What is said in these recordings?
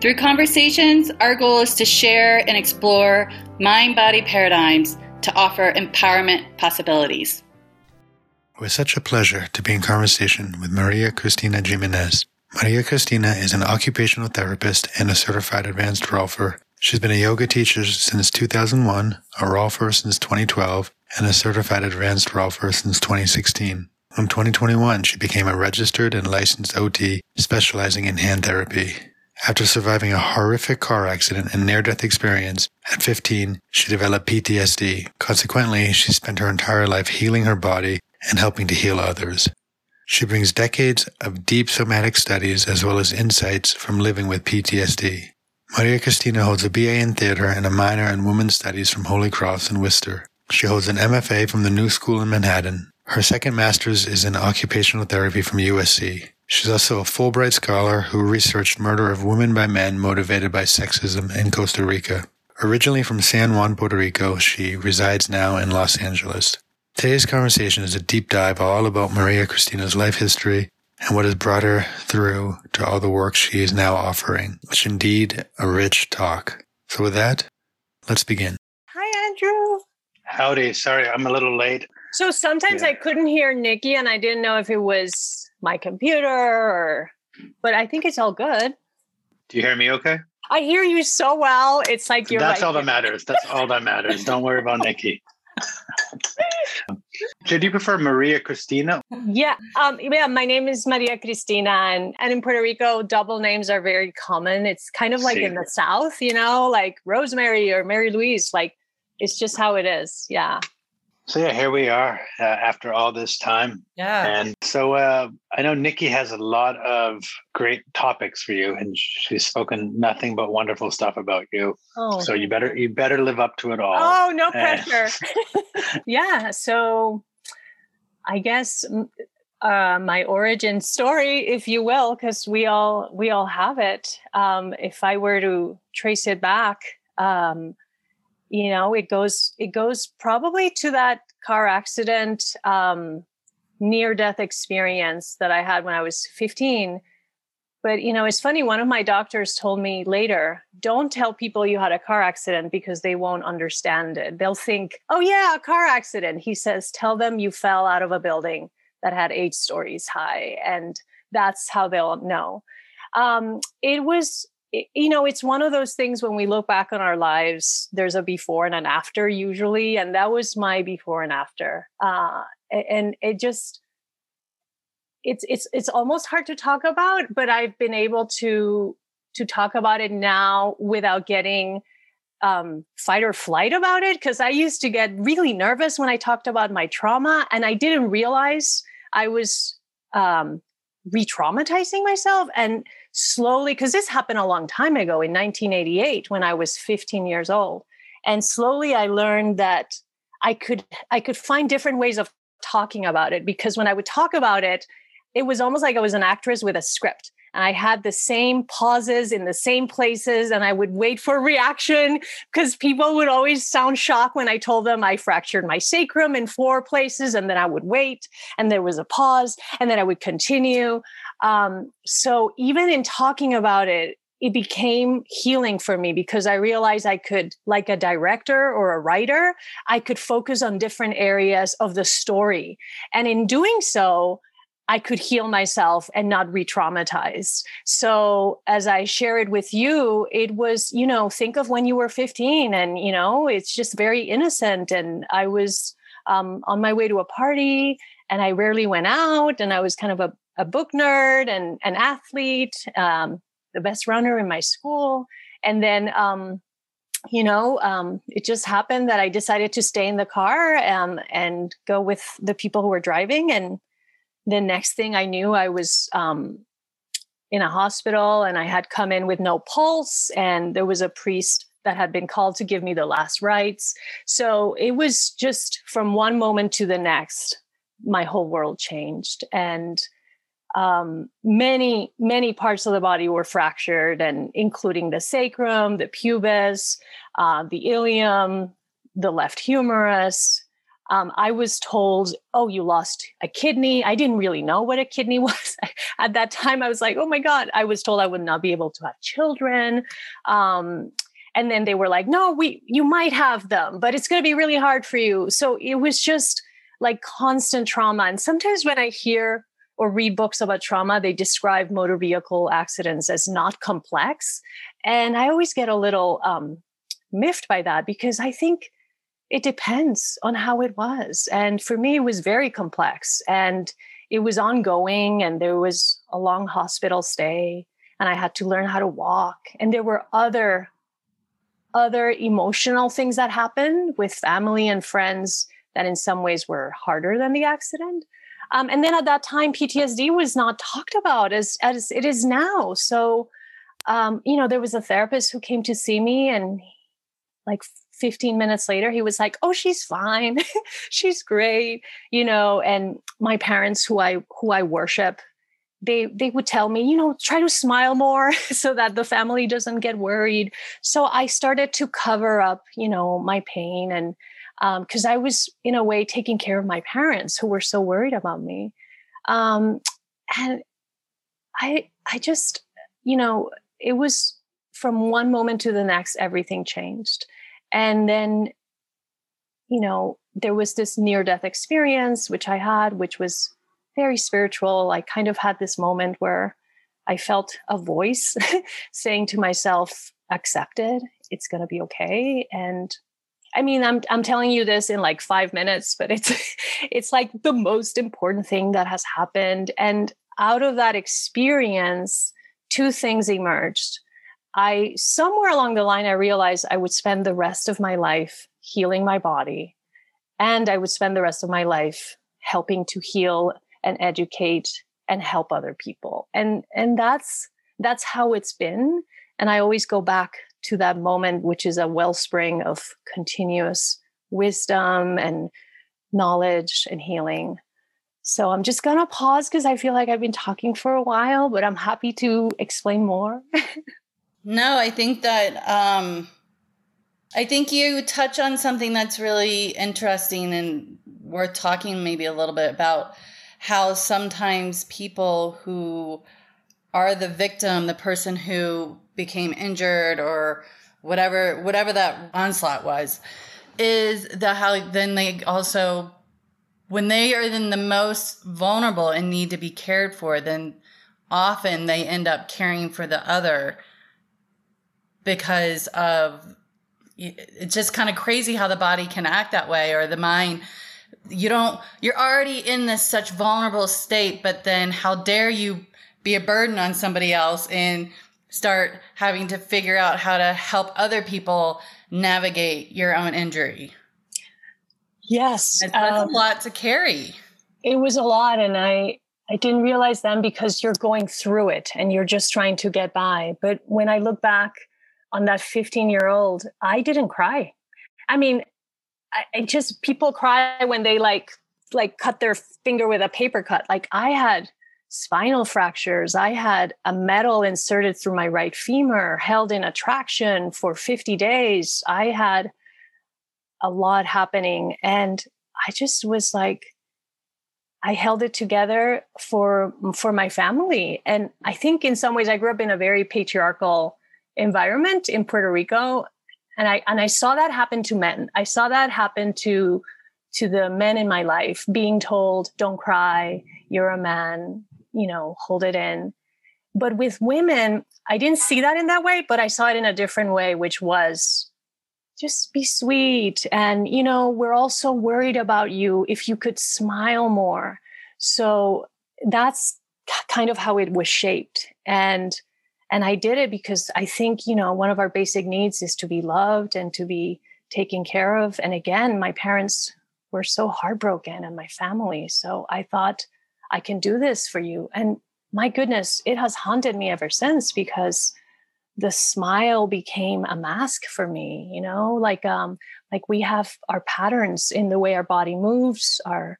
Through conversations, our goal is to share and explore mind body paradigms to offer empowerment possibilities. It was such a pleasure to be in conversation with Maria Cristina Jimenez. Maria Cristina is an occupational therapist and a certified advanced rolfer. She's been a yoga teacher since 2001, a rolfer since 2012, and a certified advanced rolfer since 2016. In 2021, she became a registered and licensed OT specializing in hand therapy. After surviving a horrific car accident and near-death experience, at 15, she developed PTSD. Consequently, she spent her entire life healing her body and helping to heal others. She brings decades of deep somatic studies as well as insights from living with PTSD. Maria Cristina holds a BA in theater and a minor in women's studies from Holy Cross in Worcester. She holds an MFA from the New School in Manhattan. Her second master's is in occupational therapy from USC. She's also a Fulbright scholar who researched murder of women by men motivated by sexism in Costa Rica. Originally from San Juan, Puerto Rico, she resides now in Los Angeles. Today's conversation is a deep dive all about Maria Cristina's life history and what has brought her through to all the work she is now offering. It's indeed a rich talk. So with that, let's begin. Hi, Andrew. Howdy. Sorry, I'm a little late. So sometimes yeah. I couldn't hear Nikki and I didn't know if it was my computer or but I think it's all good. Do you hear me okay? I hear you so well. It's like you're That's right all that matters. That's all that matters. Don't worry about Nikki. Did you prefer Maria Cristina? Yeah, um, yeah. My name is Maria Cristina, and and in Puerto Rico, double names are very common. It's kind of like in the South, you know, like Rosemary or Mary Louise. Like it's just how it is. Yeah. So yeah, here we are uh, after all this time. Yeah. And so uh, I know Nikki has a lot of great topics for you, and she's spoken nothing but wonderful stuff about you. Oh. So you better you better live up to it all. Oh, no pressure. yeah. So I guess uh, my origin story, if you will, because we all we all have it. Um, if I were to trace it back. Um, you know it goes it goes probably to that car accident um, near death experience that i had when i was 15 but you know it's funny one of my doctors told me later don't tell people you had a car accident because they won't understand it. They'll think oh yeah a car accident he says tell them you fell out of a building that had eight stories high and that's how they'll know. Um, it was you know, it's one of those things when we look back on our lives, there's a before and an after usually. And that was my before and after. Uh, and it just, it's, it's, it's almost hard to talk about, but I've been able to, to talk about it now without getting um, fight or flight about it. Cause I used to get really nervous when I talked about my trauma and I didn't realize I was, um, re-traumatizing myself and slowly because this happened a long time ago in 1988 when i was 15 years old and slowly i learned that i could i could find different ways of talking about it because when i would talk about it it was almost like i was an actress with a script and I had the same pauses in the same places, and I would wait for reaction because people would always sound shocked when I told them I fractured my sacrum in four places, and then I would wait, and there was a pause, and then I would continue. Um, so even in talking about it, it became healing for me because I realized I could, like a director or a writer, I could focus on different areas of the story. And in doing so, I could heal myself and not re traumatize. So, as I share it with you, it was, you know, think of when you were 15 and, you know, it's just very innocent. And I was um, on my way to a party and I rarely went out and I was kind of a, a book nerd and an athlete, um, the best runner in my school. And then, um, you know, um, it just happened that I decided to stay in the car um, and go with the people who were driving. And the next thing I knew, I was um, in a hospital and I had come in with no pulse. And there was a priest that had been called to give me the last rites. So it was just from one moment to the next, my whole world changed. And um, many, many parts of the body were fractured, and including the sacrum, the pubis, uh, the ilium, the left humerus. Um, I was told, oh, you lost a kidney. I didn't really know what a kidney was. At that time, I was like, oh my God, I was told I would not be able to have children. Um, and then they were like, no, we, you might have them, but it's going to be really hard for you. So it was just like constant trauma. And sometimes when I hear or read books about trauma, they describe motor vehicle accidents as not complex. And I always get a little um, miffed by that because I think it depends on how it was. And for me, it was very complex and it was ongoing, and there was a long hospital stay, and I had to learn how to walk. And there were other other emotional things that happened with family and friends that in some ways were harder than the accident. Um, and then at that time, PTSD was not talked about as, as it is now. So, um, you know, there was a therapist who came to see me, and like 15 minutes later, he was like, Oh, she's fine. she's great. You know, and my parents who I who I worship, they they would tell me, you know, try to smile more so that the family doesn't get worried. So I started to cover up, you know, my pain and because um, I was in a way taking care of my parents who were so worried about me. Um, and I I just, you know, it was from one moment to the next, everything changed. And then, you know, there was this near death experience, which I had, which was very spiritual. I kind of had this moment where I felt a voice saying to myself, accepted, it's going to be okay. And I mean, I'm I'm telling you this in like 5 minutes, but it's it's like the most important thing that has happened and out of that experience two things emerged. I somewhere along the line I realized I would spend the rest of my life healing my body and I would spend the rest of my life helping to heal and educate and help other people. And and that's that's how it's been and I always go back to that moment which is a wellspring of continuous wisdom and knowledge and healing. So I'm just going to pause because I feel like I've been talking for a while, but I'm happy to explain more. No, I think that um, I think you touch on something that's really interesting and worth talking maybe a little bit about how sometimes people who are the victim, the person who became injured or whatever whatever that onslaught was, is the how then they also when they are then the most vulnerable and need to be cared for, then often they end up caring for the other because of it's just kind of crazy how the body can act that way or the mind. You don't you're already in this such vulnerable state but then how dare you be a burden on somebody else and start having to figure out how to help other people navigate your own injury yes that's um, a lot to carry it was a lot and i I didn't realize then because you're going through it and you're just trying to get by. But when I look back on that 15 year old, I didn't cry. I mean, I, I just people cry when they like like cut their finger with a paper cut. Like I had spinal fractures. I had a metal inserted through my right femur, held in a traction for 50 days. I had a lot happening. And I just was like, I held it together for for my family. And I think in some ways I grew up in a very patriarchal environment in Puerto Rico. And I and I saw that happen to men. I saw that happen to to the men in my life being told, don't cry, you're a man, you know, hold it in. But with women, I didn't see that in that way, but I saw it in a different way, which was just be sweet. And, you know, we're also worried about you if you could smile more. So that's kind of how it was shaped. And and i did it because i think you know one of our basic needs is to be loved and to be taken care of and again my parents were so heartbroken and my family so i thought i can do this for you. And my goodness it has haunted me ever since because the smile became a mask for me you know? Like um like we have our patterns in the way our body moves our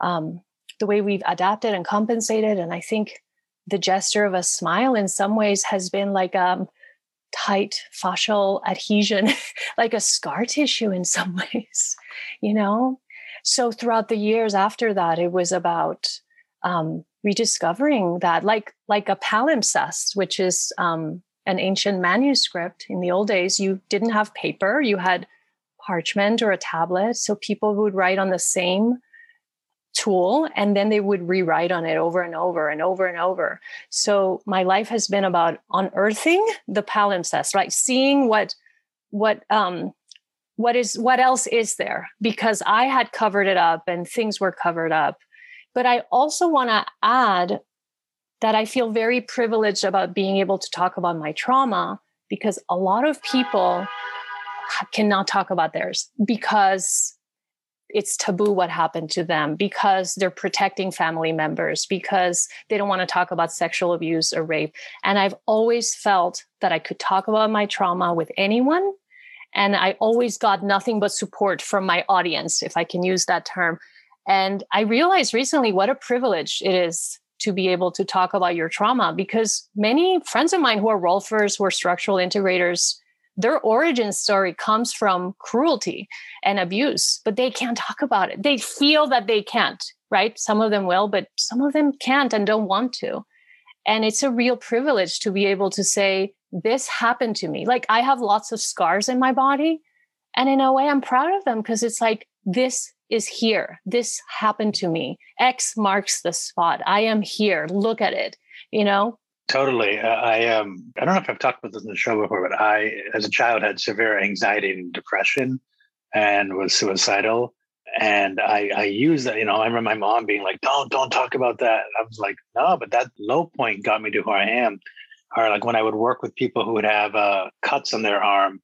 um the way we've adapted and compensated. And i think the gesture of a smile in some ways has been like um tight fascial adhesion like a scar tissue in some ways you know? So throughout the years after that it was about um rediscovering that like like a palimpsest which is um an ancient manuscript. In the old days you didn't have paper. You had parchment or a tablet. So people would write on the same tool and then they would rewrite on it over and over and over and over. So my life has been about unearthing the palimpsest right? Seeing what what um what is what else is there? Because i had covered it up and things were covered up but i also want to add that I feel very privileged about being able to talk about my trauma because a lot of people cannot talk about theirs because it's taboo what happened to them because they're protecting family members because they don't want to talk about sexual abuse or rape. And i've always felt that i could talk about my trauma with anyone and i always got nothing but support from my audience if i can use that term and i realized recently what a privilege it is to be able to talk about your trauma because many friends of mine who are rolfers, who are structural integrators, their origin story comes from cruelty and abuse, but they can't talk about it. They feel that they can't, right? Some of them will, but some of them can't and don't want to. And it's a real privilege to be able to say, This happened to me. Like I have lots of scars in my body. And in a way, I'm proud of them because it's like, this is here. This happened to me. X marks the spot. I am here. Look at it. You know? Totally. Uh, I um I don't know if I've talked about this in the show before, but I as a child had severe anxiety and depression and was suicidal. And I I used that, you know, I remember my mom being like, Don't don't talk about that. I was like, no, but that low point got me to who I am. Or like when I would work with people who would have uh, cuts on their arm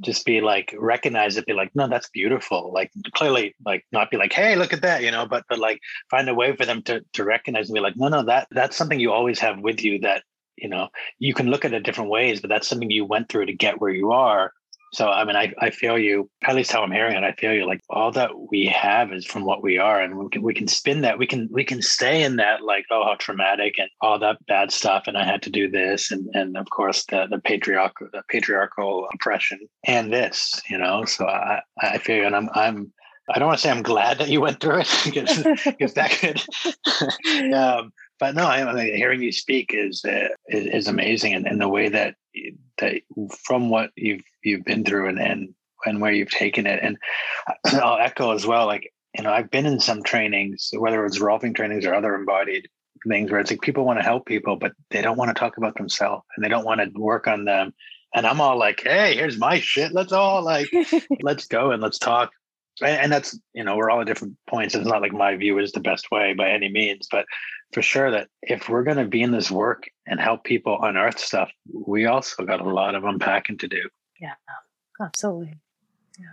just be like recognize it be like no that's beautiful. Like clearly like not be like hey look at that you know but but like find a way for them to to recognize and be like no no that that's something you always have with you that you know you can look at it different ways but that's something you went through to get where you are so I mean, I, I feel you. At least how I'm hearing it, I feel you. Like all that we have is from what we are, and we can we can spin that. We can we can stay in that like oh how traumatic and all that bad stuff, and I had to do this, and and of course the the patriarchal the patriarchal oppression and this, you know. So I I feel you, and I'm I'm I don't want to say I'm glad that you went through it because because that could. um, but no, I mean, hearing you speak is uh, is, is, amazing, and, and the way that that from what you've you've been through and and and where you've taken it, and I'll echo as well. Like you know, I've been in some trainings, whether it's rolfing trainings or other embodied things, where it's like people want to help people, but they don't want to talk about themselves and they don't want to work on them. And I'm all like, hey, here's my shit. Let's all like, let's go and let's talk and that's you know we're all at different points. It's not like my view is the best way by any means but for sure that if we're going to be in this work and help people unearth stuff we also got a lot of unpacking to do. Yeah absolutely. Yeah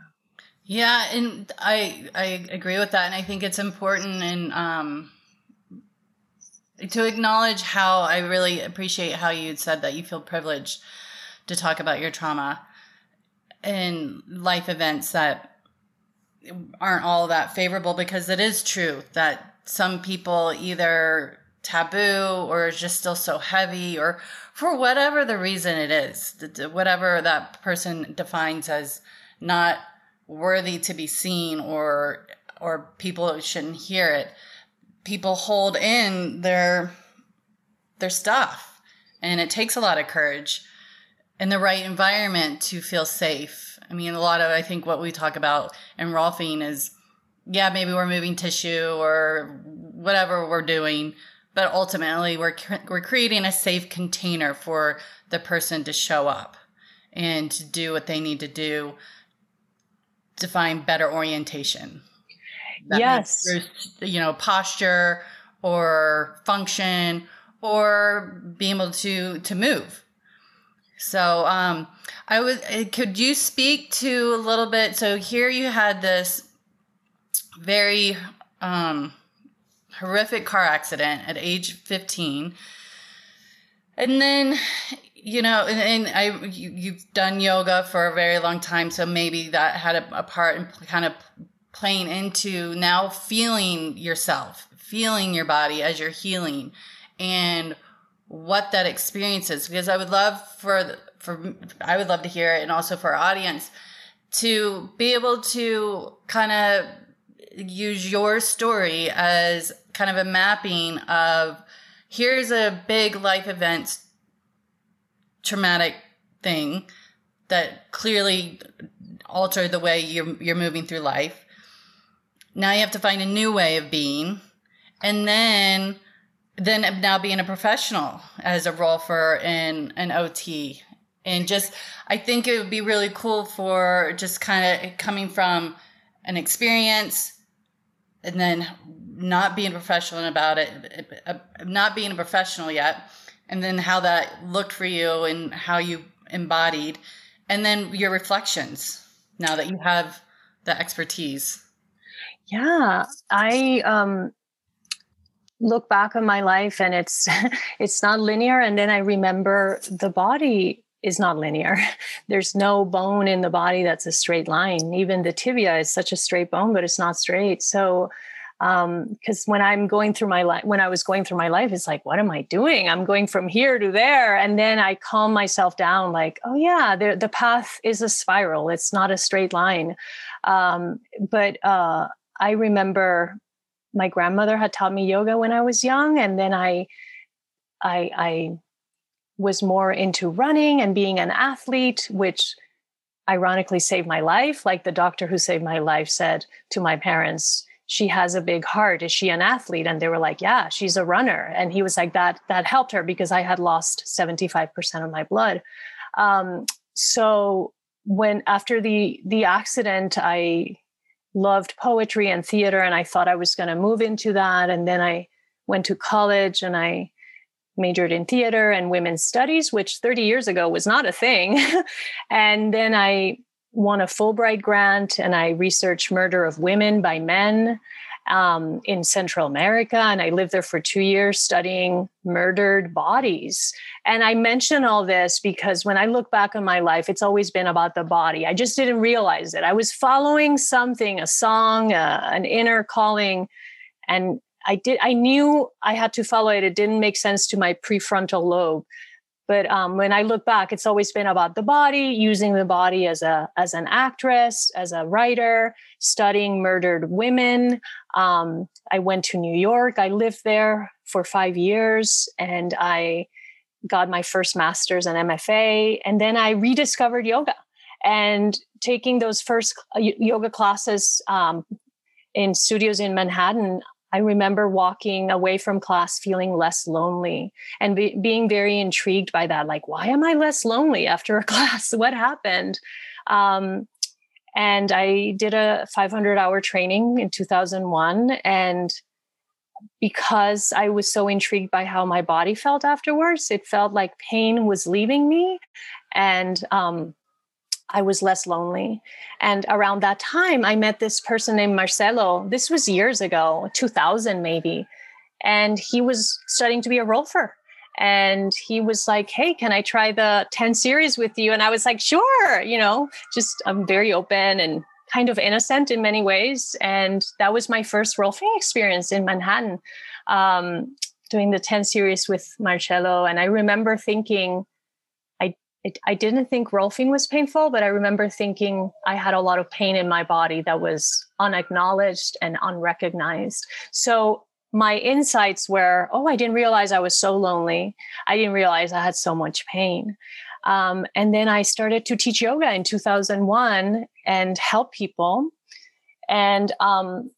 yeah and i i agree with that and i think it's important and um to acknowledge how i really appreciate how you said that you feel privileged to talk about your trauma and life events that aren't all that favorable because it is true that some people either taboo or is just still so heavy or for whatever the reason it is whatever that person defines as not worthy to be seen or or people shouldn't hear it people hold in their their stuff. And it takes a lot of courage in the right environment to feel safe I mean, a lot of I think what we talk about in rolfing is, yeah, maybe we're moving tissue or whatever we're doing, but ultimately we're we're creating a safe container for the person to show up and to do what they need to do to find better orientation. That yes, you know, posture or function or being able to to move so, um, I was. Uh, could you speak to a little bit? So here you had this very um, horrific car accident at age fifteen, and then you know, and, and I you, you've done yoga for a very long time, so maybe that had a, a part in kind of playing into now feeling yourself, feeling your body as you're healing, and what that experience is. Because I would love for for I would love to hear it, and also for our audience to be able to kind of use your story as kind of a mapping of here's a big life event traumatic thing that clearly altered the way you're you're moving through life. Now you have to find a new way of being, and then then now being a professional as a rolfer and an OT, and just I think it would be really cool for just kind of coming from an experience and then not being professional about it, not being a professional yet, and then how that looked for you and how you embodied, and then your reflections now that you have the expertise. Yeah, I um, look back on my life and it's it's not linear, and then I remember the body is not linear. There's no bone in the body that's a straight line. Even the tibia is such a straight bone, but it's not straight. So because um, when I'm going through my life, when I was going through my life, it's like, what am I doing? I'm going from here to there, and then I calm myself down, like, oh yeah, the the path is a spiral. It's not a straight line. Um, but uh, I remember my grandmother had taught me yoga when I was young, and then I, I, I was more into running and being an athlete, which ironically saved my life. Like the doctor who saved my life said to my parents, she has a big heart. Is she an athlete? And they were like, yeah, she's a runner. And he was like, that, that helped her because I had lost 75% of my blood. Um, so when after the the accident, I loved poetry and theater and I thought I was going to move into that. And then I went to college and I majored in theater and women's studies, which 30 years ago was not a thing. and then I won a Fulbright grant and I researched murder of women by men um, in Central America. And I lived there for two years studying murdered bodies. And I mention all this because when I look back on my life, it's always been about the body. I just didn't realize it. I was following something, a song, uh, an inner calling. And I did. I knew I had to follow it. It didn't make sense to my prefrontal lobe. But um, when I look back, it's always been about the body, using the body as a as an actress, as a writer, studying murdered women. Um, I went to New York. I lived there for five years, and I got my first master's and MFA, and then I rediscovered yoga. And taking those first yoga classes um, in studios in Manhattan, I remember walking away from class feeling less lonely and be, being very intrigued by that. Like, why am I less lonely after a class? What happened? Um, and I did a 500 hour training in 2001. And because I was so intrigued by how my body felt afterwards, it felt like pain was leaving me. And um, I was less lonely. And around that time, I met this person named Marcelo. This was years ago, 2000 maybe. And he was studying to be a rolfer. And he was like, Hey, can I try the 10 series with you? And I was like, Sure. You know, just I'm very open and kind of innocent in many ways. And that was my first rolfing experience in Manhattan, um, doing the 10 series with Marcelo. And I remember thinking, it, I didn't think rolfing was painful, but I remember thinking I had a lot of pain in my body that was unacknowledged and unrecognized. So my insights were, oh, I didn't realize I was so lonely. I didn't realize I had so much pain. Um, and then I started to teach yoga in 2001 and help people. And um,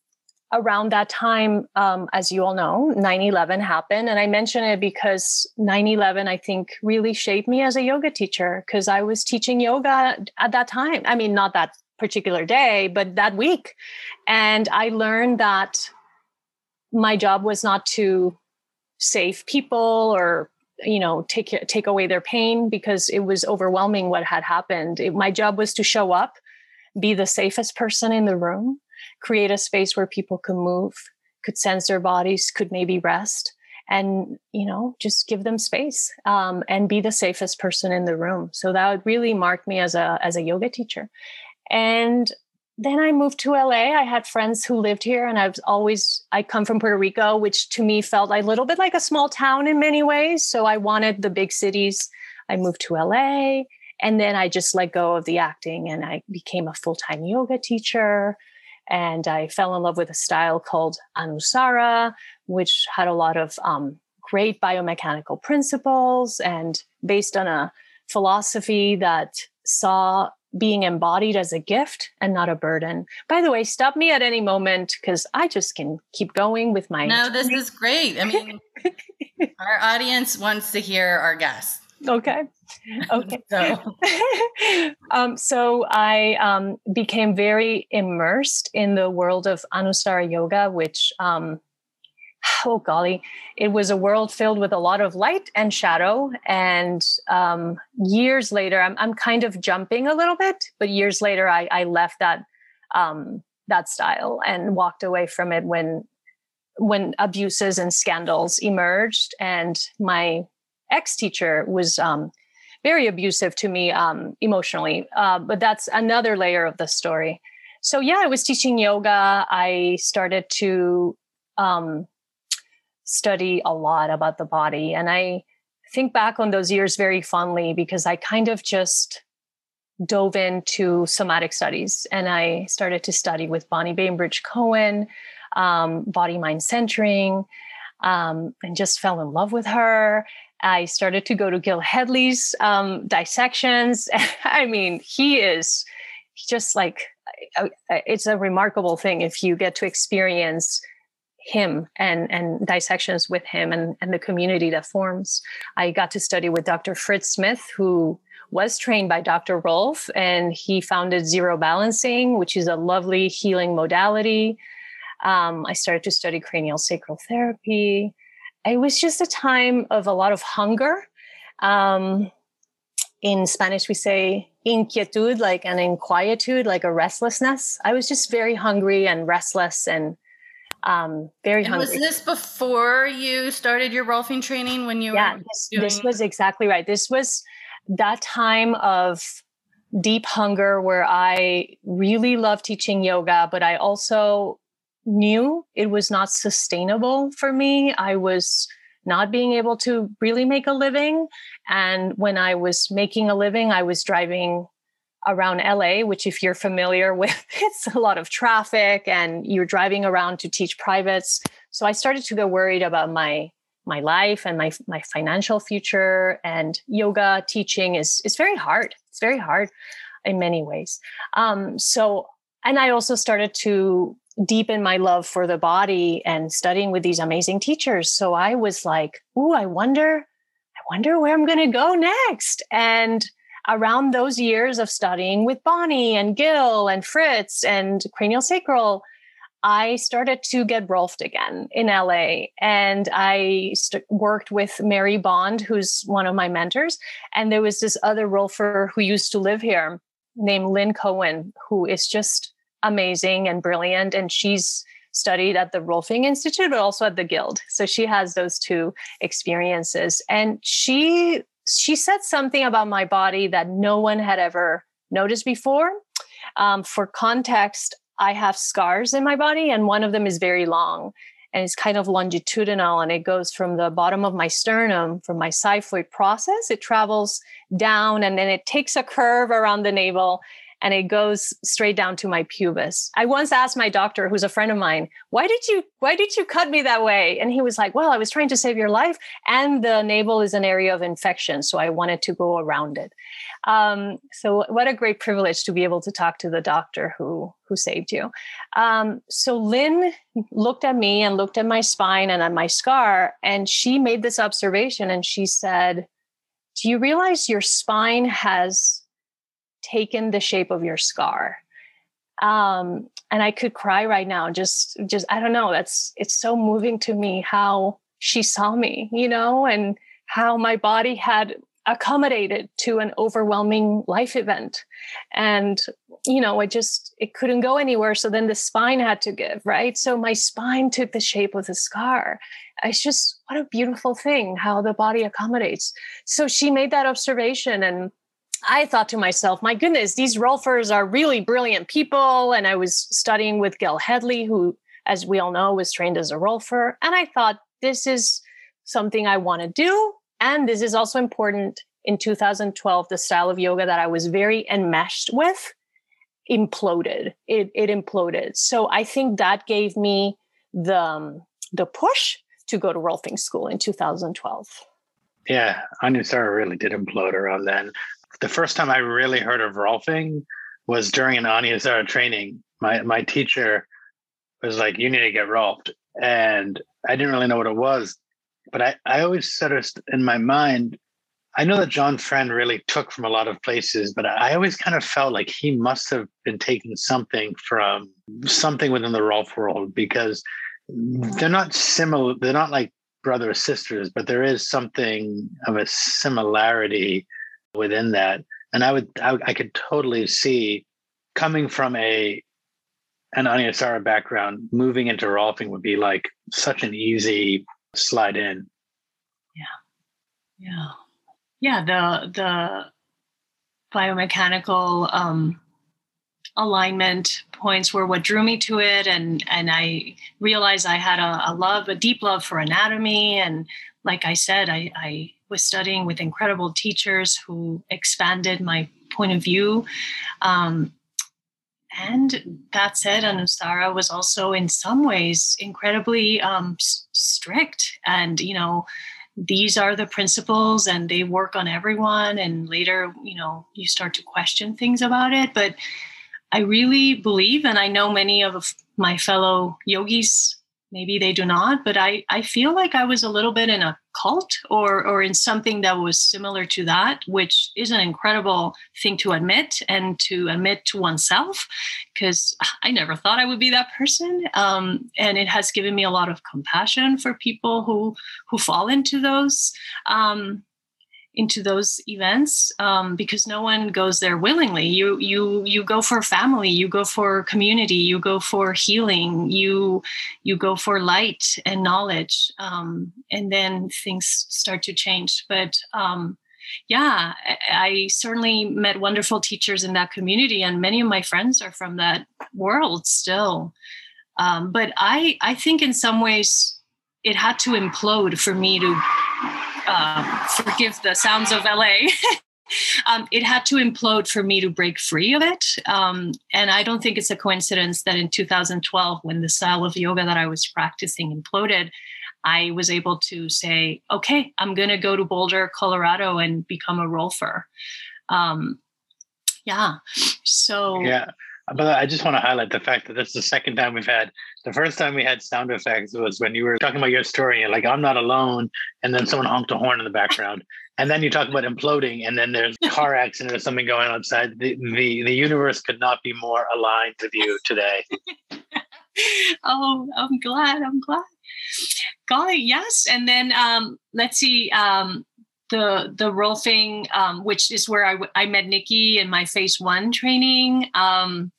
around that time, um, as you all know, 9 11 happened. And I mention it because 9 11, I think, really shaped me as a yoga teacher because I was teaching yoga at that time. I mean, not that particular day, but that week. And I learned that my job was not to save people or you know take take away their pain because it was overwhelming what had happened it, my job was to show up be the safest person in the room create a space where people could move, could sense their bodies, could maybe rest. and you know just give them space um, and be the safest person in the room so that really marked me as a as a yoga teacher and then I moved to LA. I had friends who lived here, and I've always, I come from Puerto Rico, which to me felt a little bit like a small town in many ways. So I wanted the big cities. I moved to LA, and then I just let go of the acting and I became a full time yoga teacher. And I fell in love with a style called Anusara, which had a lot of um, great biomechanical principles and based on a philosophy that saw being embodied as a gift and not a burden. By the way, stop me at any moment because I just can keep going with my. No, this is great. I mean, our audience wants to hear our guests. Okay. Okay. so. um, so I um, became very immersed in the world of Anusara Yoga, which um, oh golly, it was a world filled with a lot of light and shadow. And um, years later, I'm, I'm kind of jumping a little bit, but years later, I, I left that um, that style and walked away from it when when abuses and scandals emerged. And my ex teacher was um, very abusive to me um, emotionally. Uh, but that's another layer of the story. So yeah, I was teaching yoga. I started to um, study a lot about the body. And I think back on those years very fondly because I kind of just dove into somatic studies and I started to study with Bonnie Bainbridge Cohen, um, body mind centering, um, and just fell in love with her. I started to go to Gil Hedley's um, dissections. I mean, he is just like, it's a remarkable thing if you get to experience him and and dissections with him and and the community that forms. I got to study with dr fritz smith who was trained by dr rolf and he founded zero balancing which is a lovely healing modality. Um, i started to study cranial sacral therapy it was just a time of a lot of hunger um, in spanish we say inquietud like an inquietude like a restlessness i was just very hungry and restless and um, very and hungry. Was this before you started your Rolfing training when you yeah, this, doing- this was exactly right. This was that time of deep hunger where I really loved teaching yoga, but I also knew it was not sustainable for me. I was not being able to really make a living. And when I was making a living, I was driving around LA, which, if you're familiar with, it's a lot of traffic and you're driving around to teach privates. So I started to get worried about my my life and my my financial future. And yoga teaching is is very hard. It's very hard in many ways. Um, so, and I also started to deepen my love for the body and studying with these amazing teachers. So I was like, "Ooh, I wonder, I wonder where I'm going to go next." And around those years of studying with Bonnie and Gil and Fritz and cranial sacral, I started to get Rolfed again in LA. And I st- worked with Mary Bond, who's one of my mentors. And there was this other Rolfer who used to live here named Lynn Cohen, who is just amazing and brilliant. And she's studied at the Rolfing Institute, but also at the Guild. So she has those two experiences. And she she said something about my body that no one had ever noticed before. Um, for context, I have scars in my body, and one of them is very long and it's kind of longitudinal and it goes from the bottom of my sternum from my xiphoid process it travels down and then it takes a curve around the navel and it goes straight down to my pubis. I once asked my doctor, who's a friend of mine, why did you why did you cut me that way? And he was like, well, I was trying to save your life, and the navel is an area of infection, so I wanted to go around it. Um, so what a great privilege to be able to talk to the doctor who who saved you. Um, so Lynn looked at me and looked at my spine and at my scar, and she made this observation, and she said, "Do you realize your spine has?" Taken the shape of your scar. Um and i could cry right now just just i don't know that's it's so moving to me how she saw me you know and how my body had accommodated to an overwhelming life event. And you know it just it couldn't go anywhere. So then the spine had to give right? So my spine took the shape of the scar. It's just what a beautiful thing how the body accommodates. So she made that observation and I thought to myself, my goodness, these rolfers are really brilliant people. And I was studying with Gil Hedley, who, as we all know, was trained as a rolfer. And I thought, this is something I want to do. And this is also important in 2012, the style of yoga that I was very enmeshed with imploded. It, it imploded. So I think that gave me the, um, the push to go to Rolfing school in 2012. Yeah, Anusara really did implode around then. The first time I really heard of Rolfing was during an Anusara uh, training. My my teacher was like, "You need to get Rolfed," and I didn't really know what it was. But I, I always sort of in my mind, I know that John Friend really took from a lot of places, but I always kind of felt like he must have been taking something from something within the Rolf world because they're not similar. They're not like brother or sisters, but there is something of a similarity within that. And I would, I, I could totally see coming from a an Anusara background, moving into Rolfing would be like such an easy slide in. Yeah. Yeah. Yeah. The the biomechanical um alignment points were what drew me to it and and I realized I had a, a love, a deep love for anatomy. And like I said, I, I was studying with incredible teachers who expanded my point of view. Um, and that said, Anusara was also in some ways incredibly um, strict. And, you know, these are the principles and they work on everyone. And later, you know, you start to question things about it. But I really believe, and I know many of my fellow yogis maybe they do not but i i feel like i was a little bit in a cult or or in something that was similar to that which is an incredible thing to admit and to admit to oneself because i never thought i would be that person. Um, and it has given me a lot of compassion for people who who fall into those. Um, into those events um, because no one goes there willingly. You you you go for family, you go for community, you go for healing, you you go for light and knowledge, um, and then things start to change. But um, yeah, I certainly met wonderful teachers in that community, and many of my friends are from that world still. Um, but I I think in some ways it had to implode for me to uh, forgive the sounds of LA. um, it had to implode for me to break free of it. Um, and I don't think it's a coincidence that in 2012, when the style of yoga that I was practicing imploded, I was able to say, okay, I'm going to go to Boulder, Colorado and become a rolfer. Um, yeah. So, yeah. But I just want to highlight the fact that this is the second time we've had. The first time we had sound effects was when you were talking about your story and like I'm not alone, and then someone honked a horn in the background, and then you talk about imploding, and then there's a car accident or something going on outside. The the, the universe could not be more aligned with you today. oh, I'm glad. I'm glad. Golly, yes. And then um, let's see. Um, the the rolfing, um, which is where I, w- I met Nikki in my phase one training. Um,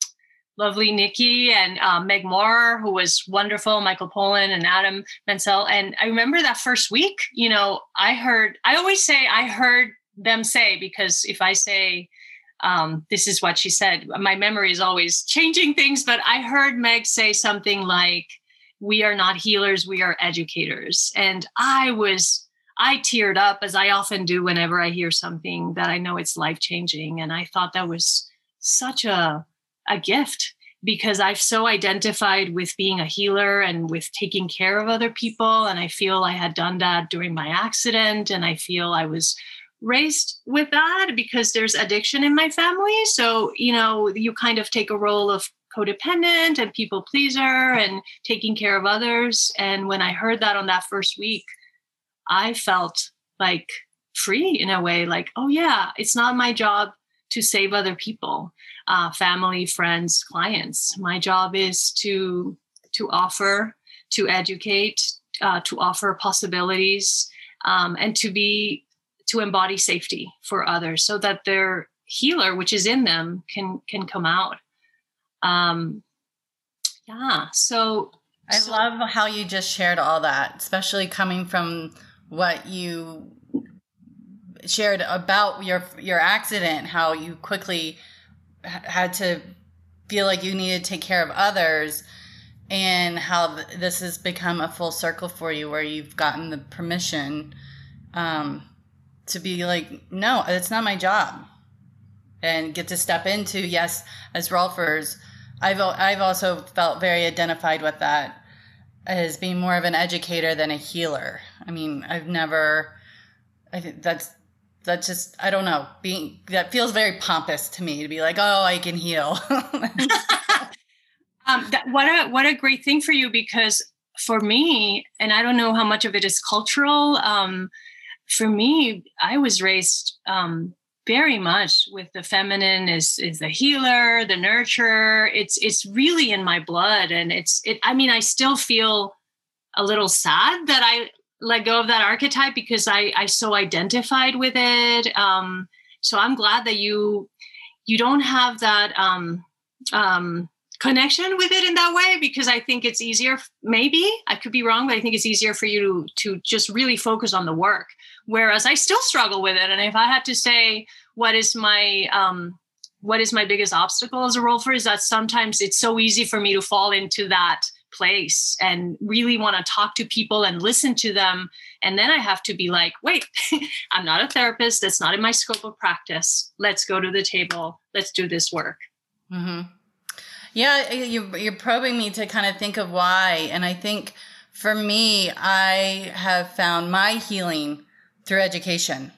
lovely Nikki and uh, Meg Moore, who was wonderful, Michael Polon and Adam Mentzell. And I remember that first week, you know, I heard, I always say I heard them say, because if I say, um, this is what she said, my memory is always changing things, but I heard Meg say something like, we are not healers, we are educators. And I was, I teared up as I often do whenever I hear something that I know it's life changing. And I thought that was such a a gift because I've so identified with being a healer and with taking care of other people. And I feel I had done that during my accident. And I feel I was raised with that because there's addiction in my family. So, you know, you kind of take a role of codependent and people pleaser and taking care of others. And when I heard that on that first week, I felt like free in a way like, oh, yeah, it's not my job to save other people uh, family, friends, clients. My job is to to offer, to educate, uh, to offer possibilities, um, and to be to embody safety for others so that their healer which is in them can can come out um yeah so i so, love how you just shared all that especially coming from what you shared about your your accident how you quickly had to feel like you needed to take care of others and how this has become a full circle for you where you've gotten the permission um, to be like no it's not my job. And get to step into yes as rolfers i've i've also felt very identified with that as being more of an educator than a healer. I mean i've never i think that's that's just i don't know being that feels very pompous to me to be like oh i can heal. Um, that, what a what a great thing for you because for me and i don't know how much of it is cultural um, for me i was raised um, very much with the feminine is is the healer the nurturer. It's it's really in my blood and it's it i mean i still feel a little sad that i let go of that archetype because i i so identified with it um so i'm glad that you you don't have that um um connection with it in that way because I think it's easier. Maybe I could be wrong, but I think it's easier for you to to just really focus on the work. Whereas I still struggle with it, and if I had to say what is my um, what is my biggest obstacle as a rolfer is that sometimes it's so easy for me to fall into that place and really want to talk to people and listen to them and then i have to be like wait i'm not a therapist that's not in my scope of practice let's go to the table let's do this work mm-hmm. Yeah, you, you're probing me to kind of think of why. And I think for me, I have found my healing through education.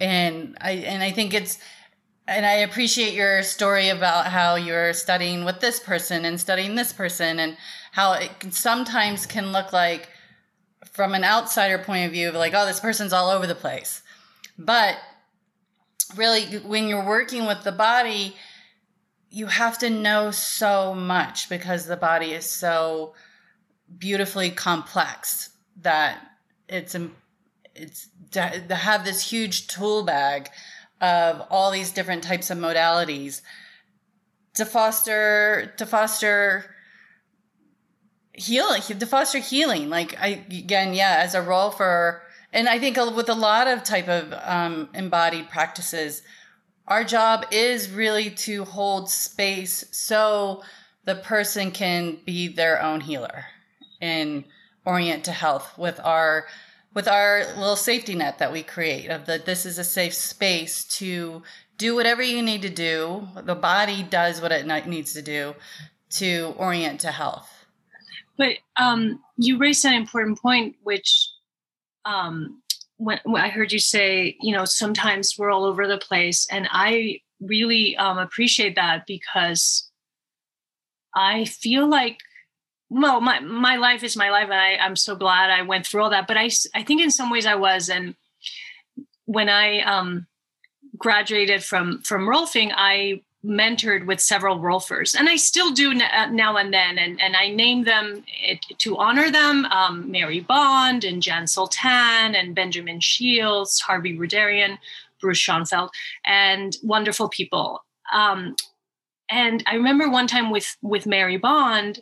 And I, and I think it's, and I appreciate your story about how you're studying with this person and studying this person and how it sometimes can look like from an outsider point of view of like, oh, this person's all over the place. But really, when you're working with the body, you have to know so much because the body is so beautifully complex that it's it's to have this huge tool bag of all these different types of modalities to foster to foster healing to foster healing. Like i again yeah as a Rolfer and i think with a lot of type of um, embodied practices our job is really to hold space so the person can be their own healer and orient to health with our with our little safety net that we create of that this is a safe space to do whatever you need to do. The body does what it needs to do to orient to health. But um, you raised an important point which um, when, when, I heard you say, you know, sometimes we're all over the place, and I really um, appreciate that because I feel like, well, my my life is my life, and I, I'm so glad I went through all that. But I I think in some ways I was, and when I um, graduated from from Rolfing, I mentored with several rolfers and i still do uh, now and then and, and i name them it, to honor them um, mary bond and jan sultan and benjamin shields harvey rudarian bruce schoenfeld and wonderful people um, and i remember one time with with mary bond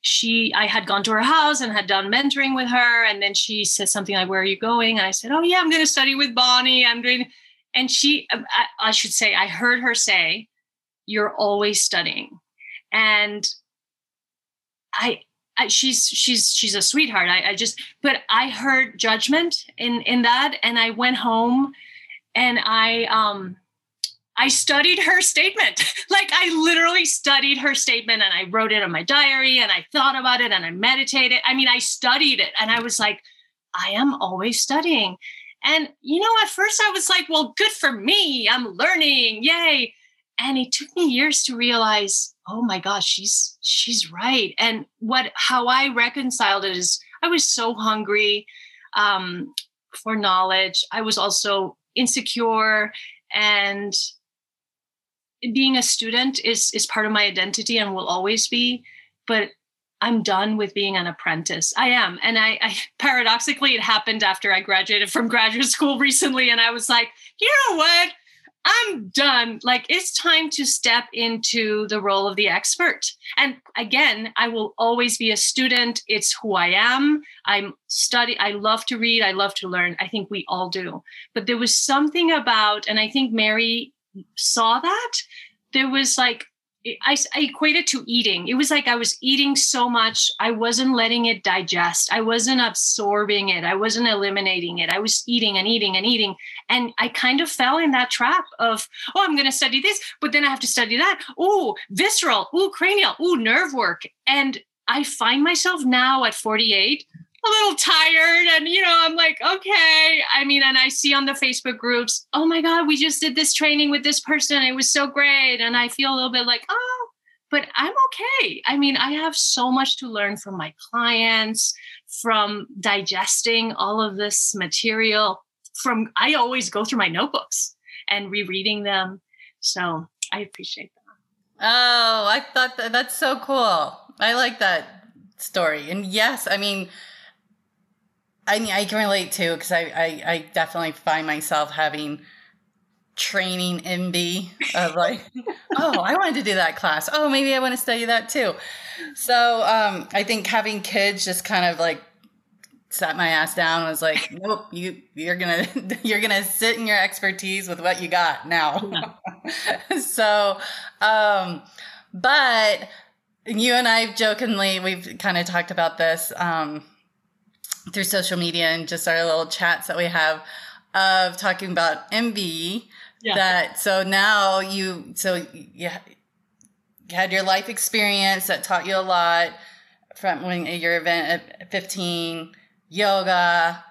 she i had gone to her house and had done mentoring with her. And then she said something like where are you going? And i said oh yeah i'm going to study with bonnie. I'm doing and she I, I should say i heard her say you're always studying. And I, I, she's she's she's a sweetheart. I, I just but i heard judgment in in that. And i went home and i um i studied her statement. Like i literally studied her statement and i wrote it on my diary and i thought about it and i meditated. I mean i studied it and i was like i am always studying. And you know at first i was like well good for me. I'm learning. Yay. And it took me years to realize oh my gosh she's she's right. And what how i reconciled it is i was so hungry um, for knowledge. I was also insecure and being a student is is part of my identity and will always be but I'm done with being an apprentice. I am. And I, I, paradoxically, it happened after I graduated from graduate school recently. And I was like, you know what? I'm done. Like it's time to step into the role of the expert. And again, I will always be a student. It's who I am. I'm study. I love to read. I love to learn. I think we all do. But there was something about, and I think Mary saw that there was like I, I equated to eating. It was like I was eating so much, I wasn't letting it digest. I wasn't absorbing it. I wasn't eliminating it. I was eating and eating and eating. And I kind of fell in that trap of, oh, I'm going to study this, but then I have to study that. Oh, visceral. Oh, cranial. Oh, nerve work. And I find myself now at 48 a little tired and you know i'm like okay. I mean and i see on the facebook groups oh my god we just did this training with this person. It was so great. And i feel a little bit like oh but i'm okay. I mean i have so much to learn from my clients from digesting all of this material from i always go through my notebooks and rereading them. So i appreciate that. Oh i thought that that's so cool. I like that story. And yes i mean I mean, I can relate too because I, I, I definitely find myself having training envy of like, oh, I wanted to do that class. Oh, maybe I want to study that too. So um, I think having kids just kind of like sat my ass down and was like, nope, you you're gonna you're gonna sit in your expertise with what you got now. Yeah. so, um, but you and I jokingly we've kind of talked about this. Um, through social media and just our little chats that we have of talking about envy. Yeah. That so now you so you had your life experience that taught you a lot from when your event at 15, yoga,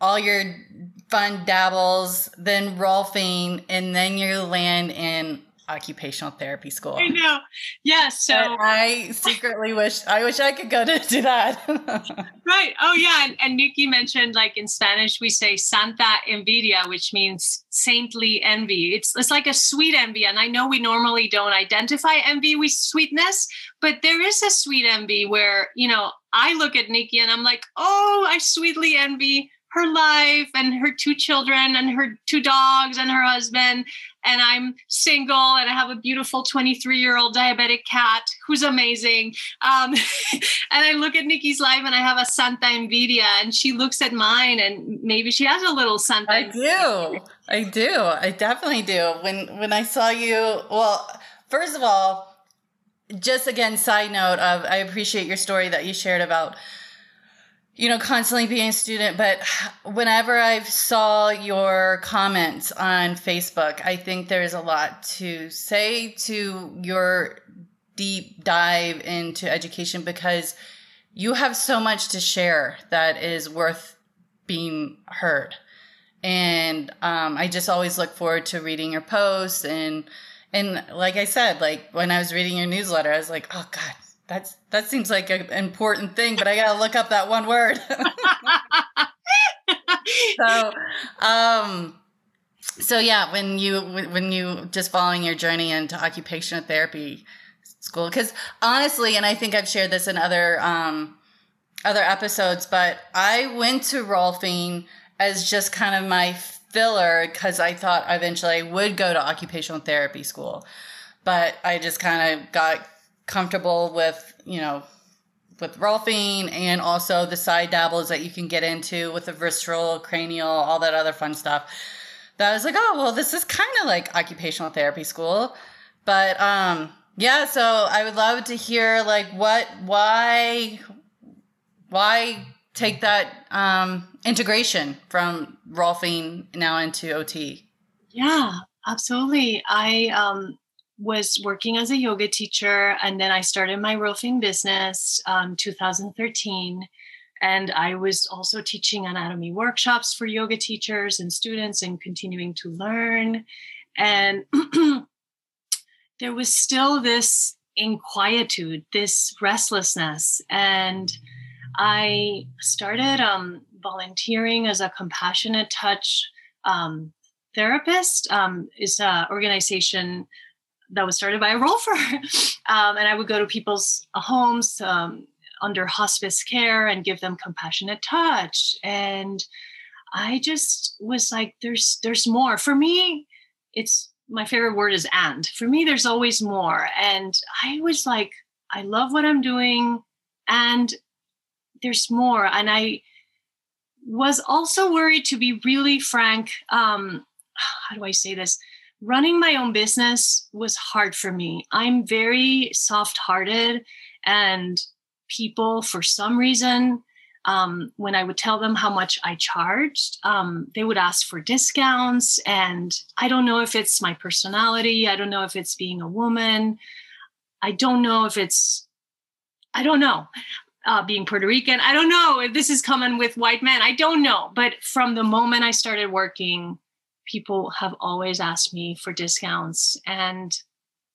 all your fun dabbles, then Rolfing, and then you land in occupational therapy school. I know. Yeah. So and I secretly wish I wish I could go to do that. right. Oh yeah. And, and Nikki mentioned like in Spanish we say Santa envidia, which means saintly envy. It's it's like a sweet envy. And I know we normally don't identify envy with sweetness, but there is a sweet envy where, you know, I look at Nikki and I'm like, oh, I sweetly envy her life and her two children and her two dogs and her husband and I'm single and I have a beautiful 23 year old diabetic cat who's amazing. Um, and I look at Nikki's life and I have a Santa Envidia and she looks at mine and maybe she has a little Santa. I do. I do. I definitely do. When, when I saw you, well, first of all, just again, side note of, I appreciate your story that you shared about you know, constantly being a student, but whenever I saw your comments on Facebook, I think there's a lot to say to your deep dive into education because you have so much to share that is worth being heard. And um, I just always look forward to reading your posts and and like I said, like when I was reading your newsletter, I was like, oh God, that's that seems like an important thing, but I gotta look up that one word. so, um, so yeah, when you when you just following your journey into occupational therapy school, because honestly, and I think I've shared this in other um, other episodes, but I went to Rolfing as just kind of my filler because I thought eventually I would go to occupational therapy school, but I just kind of got comfortable with, you know, with Rolfing and also the side dabbles that you can get into with the visceral, cranial, all that other fun stuff. That I was like, oh, well, this is kind of like occupational therapy school. But um, yeah, so I would love to hear like what, why, why take that um, integration from Rolfing now into OT? Yeah, absolutely. I um, was working as a yoga teacher and then i started my Rolfing business um, 2013 and i was also teaching anatomy workshops for yoga teachers and students and continuing to learn. And there was still this inquietude this restlessness. And i started um, volunteering as a compassionate touch um, therapist um, is an organization that was started by a rolfer. um, and I would go to people's uh, homes um, under hospice care and give them compassionate touch. And i just was like there's there's more. For me it's my favorite word is and. For me there's always more. And i was like i love what i'm doing and there's more. And i was also worried to be really frank um how do i say this running my own business was hard for me i'm very soft hearted and people for some reason um, when I would tell them how much I charged, um, they would ask for discounts. And I don't know if it's my personality. I don't know if it's being a woman. I don't know if it's, I don't know, uh, being Puerto Rican. I don't know if this is coming with white men. I don't know. But from the moment I started working, people have always asked me for discounts. And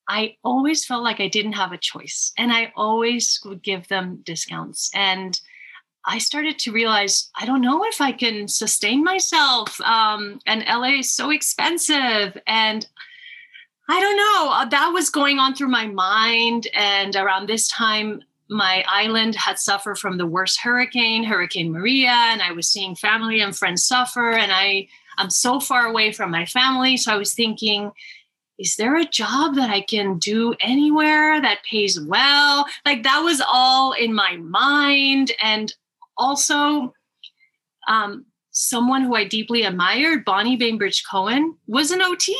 I always felt like I didn't have a choice. And I always would give them discounts. And I started to realize I don't know if I can sustain myself. Um, and LA is so expensive. And I don't know. Uh, that was going on through my mind. And around this time, my island had suffered from the worst hurricane, Hurricane Maria, and I was seeing family and friends suffer. And I, I'm so far away from my family. So I was thinking, is there a job that I can do anywhere that pays well? Like that was all in my mind. And also um, someone who I deeply admired, Bonnie Bainbridge Cohen, was an OT.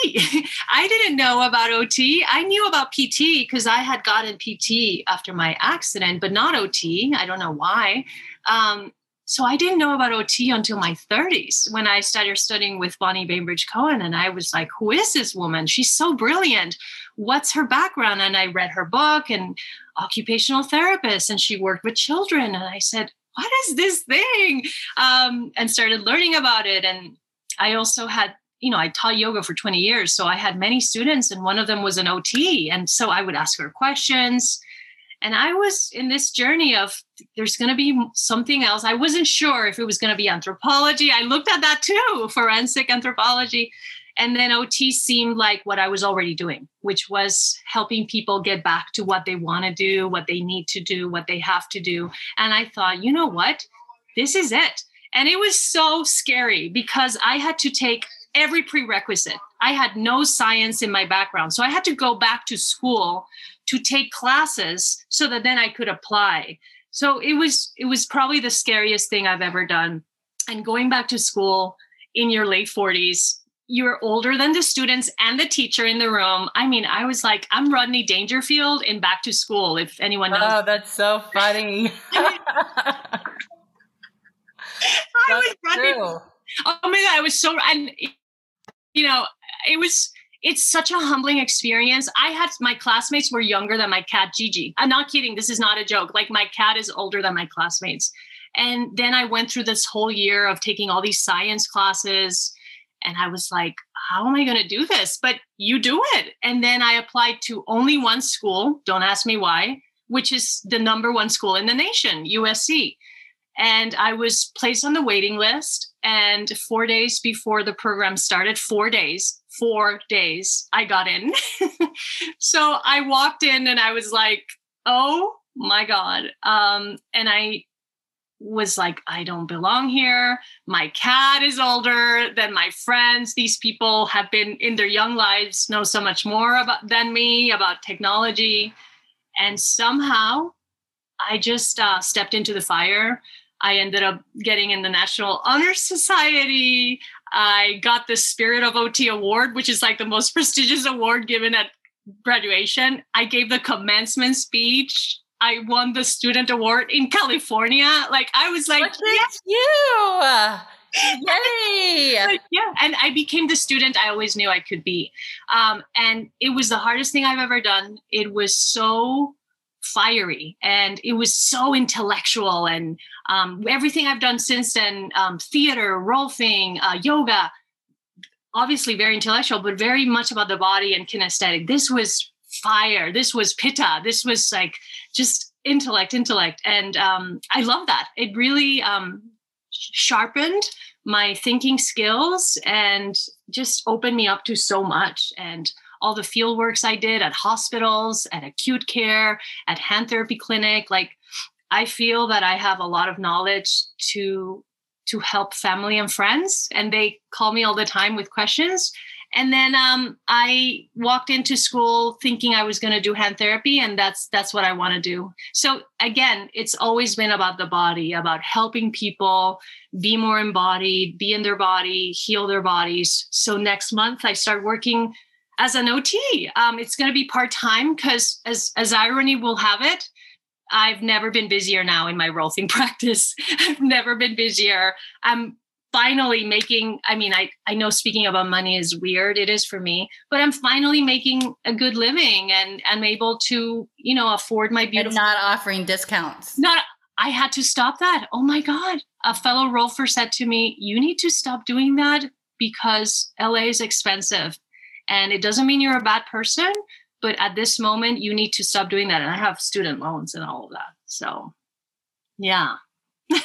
I didn't know about OT. I knew about PT because I had gotten PT after my accident, but not OT. I don't know why. Um, so I didn't know about OT until my 30s when I started studying with Bonnie Bainbridge Cohen. And I was like, who is this woman? She's so brilliant. What's her background? And I read her book and occupational therapist, and she worked with children. And I said, what is this thing? Um, and started learning about it. And I also had, you know, I taught yoga for 20 years. So I had many students, and one of them was an OT. And so I would ask her questions. And I was in this journey of there's going to be something else. I wasn't sure if it was going to be anthropology. I looked at that too, forensic anthropology. And then OT seemed like what I was already doing, which was helping people get back to what they want to do, what they need to do, what they have to do. And I thought, you know what? This is it. And it was so scary because I had to take every prerequisite. I had no science in my background. So I had to go back to school to take classes so that then I could apply. So it was it was probably the scariest thing I've ever done. And going back to school in your late 40s you're older than the students and the teacher in the room. I mean, I was like, I'm Rodney Dangerfield in Back to School, if anyone knows. Oh, that's so funny. I was Rodney. Oh my God, I was so, and you know, it was, it's such a humbling experience. I had my classmates were younger than my cat Gigi. I'm not kidding. This is not a joke. Like my cat is older than my classmates. And then I went through this whole year of taking all these science classes and I was like, how am I going to do this? But you do it. And then I applied to only one school, don't ask me why, which is the number one school in the nation, USC. And I was placed on the waiting list. And four days before the program started, four days, four days, I got in. so I walked in and I was like, oh my God. Um, and I was like, I don't belong here. My cat is older than my friends. These people have been in their young lives, know so much more about than me about technology. And somehow I just uh, stepped into the fire. I ended up getting in the National Honor Society. I got the Spirit of OT Award, which is like the most prestigious award given at graduation. I gave the commencement speech I won the student award in California. Like I was like, yes. you. Yay! like, yeah, and I became the student I always knew I could be. Um, and it was the hardest thing I've ever done. It was so fiery and it was so intellectual and um, everything I've done since then um, theater, rolfing, uh, yoga obviously very intellectual, but very much about the body and kinesthetic. This was fire. This was pitta. This was like just intellect, intellect. And um, I love that. It really um, sharpened my thinking skills and just opened me up to so much. And all the field works I did at hospitals, at acute care, at hand therapy clinic, like I feel that I have a lot of knowledge to to help family and friends, and they call me all the time with questions. And then um, I walked into school thinking I was going to do hand therapy, and that's that's what I want to do. So again, it's always been about the body, about helping people be more embodied, be in their body, heal their bodies. So next month I start working as an OT. Um, it's going to be part time because, as as irony will have it, I've never been busier now in my rolfing practice. I've never been busier. I'm finally making i mean i i know speaking about money is weird it is for me but i'm finally making a good living and i'm able to you know afford my beautiful and not offering discounts not i had to stop that oh my god a fellow rolfer said to me you need to stop doing that because la is expensive and it doesn't mean you're a bad person but at this moment you need to stop doing that and i have student loans and all of that so yeah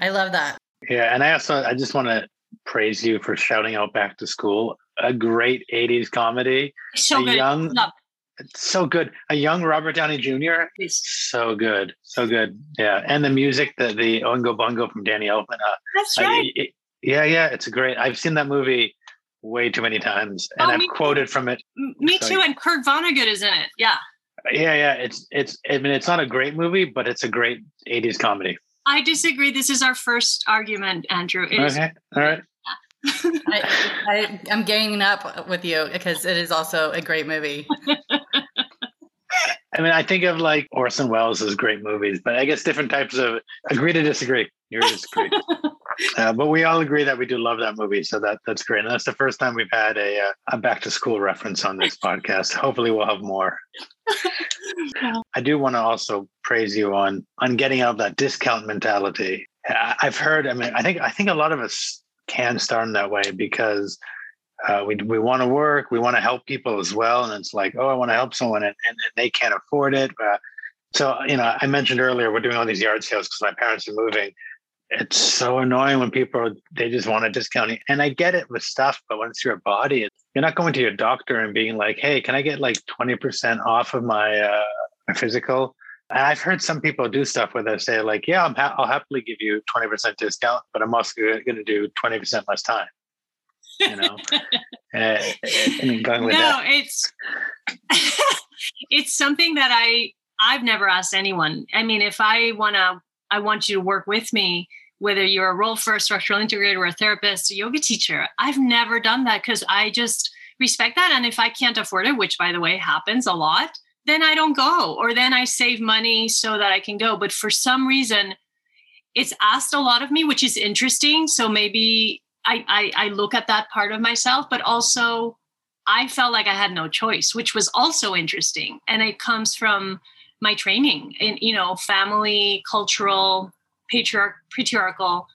I love that. Yeah, and I also I just want to praise you for shouting out back to school. A great 80s comedy. So a good. young Love. so good. A young Robert Downey Jr. Please. So good. So good. Yeah. And the music, the the Oingo Boingo from Danny Elfman. Uh, That's I- right. it- yeah, yeah, it's a great. I've seen that movie way too many times and Oh, I've me too. quoted from it. Me so- too. And Kurt Vonnegut is in it. Yeah. Yeah, yeah, it's it's I mean it's not a great movie, but it's a great 80s comedy. I disagree. This is our first argument, Andrew. It is- Okay. All right. I, I, I'm ganging up with you because it is also a great movie. I mean, I think of like Orson Welles as great movies, but I guess different types of agree to disagree. You're disagree. uh, but we all agree that we do love that movie, so that that's great. And that's the first time we've had a uh, a back to school reference on this podcast. Hopefully, we'll have more. I do want to also praise you on on getting out of that discount mentality. I- I've heard. I mean, I think I think a lot of us can start in that way because uh, we we want to work, we want to help people as well, and it's like, oh, I want to help someone, and, and they can't afford it. Uh, so you know, I mentioned earlier we're doing all these yard sales because my parents are moving. It's so annoying when people are, they just want a discount, and I get it with stuff, but when it's your body, it's, you're not going to your doctor and being like, hey, can I get like twenty percent off of my uh, my physical? And I've heard some people do stuff where they say like, yeah, I'm ha- I'll happily give you twenty percent discount, but I'm also going to do twenty percent less time. You know, uh, I going with no, it's it's something that I I've never asked anyone. I mean, if I wanna I want you to work with me, whether you're a Rolfer a structural integrator or a therapist, a yoga teacher, I've never done that because I just respect that. And if I can't afford it, which by the way happens a lot, then I don't go. Or then I save money so that I can go. But for some reason, it's asked a lot of me, which is interesting. So maybe I, I, I look at that part of myself, but also I felt like I had no choice, which was also interesting. And it comes from my training in, you know, family, cultural, patriarch, patriarchal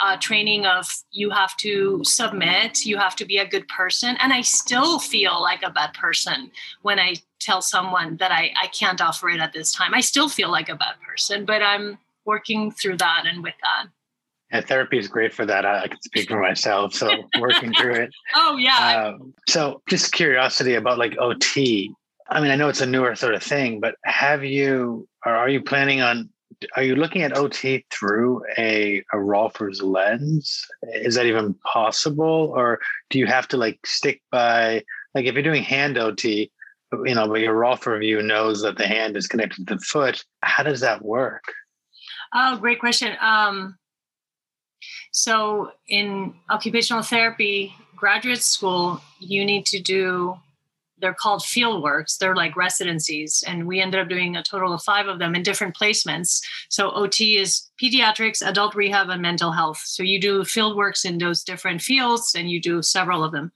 uh, training of you have to submit, you have to be a good person. And I still feel like a bad person when I tell someone that I, I can't offer it at this time. I still feel like a bad person, but I'm working through that and with that. And therapy is great for that. I, I can speak for myself. So working through it. Oh, yeah. Um, so just curiosity about like OT. I mean, I know it's a newer sort of thing, but have you or are you planning on are you looking at OT through a, a Rolfer's lens? Is that even possible? Or do you have to like stick by like if you're doing hand OT, you know, but your Rolfer view knows that the hand is connected to the foot, how does that work? Oh, great question. Um, so, in occupational therapy graduate school, you need to do, they're called field works. They're like residencies. And we ended up doing a total of five of them in different placements. So, OT is pediatrics, adult rehab, and mental health. So, you do field works in those different fields and you do several of them.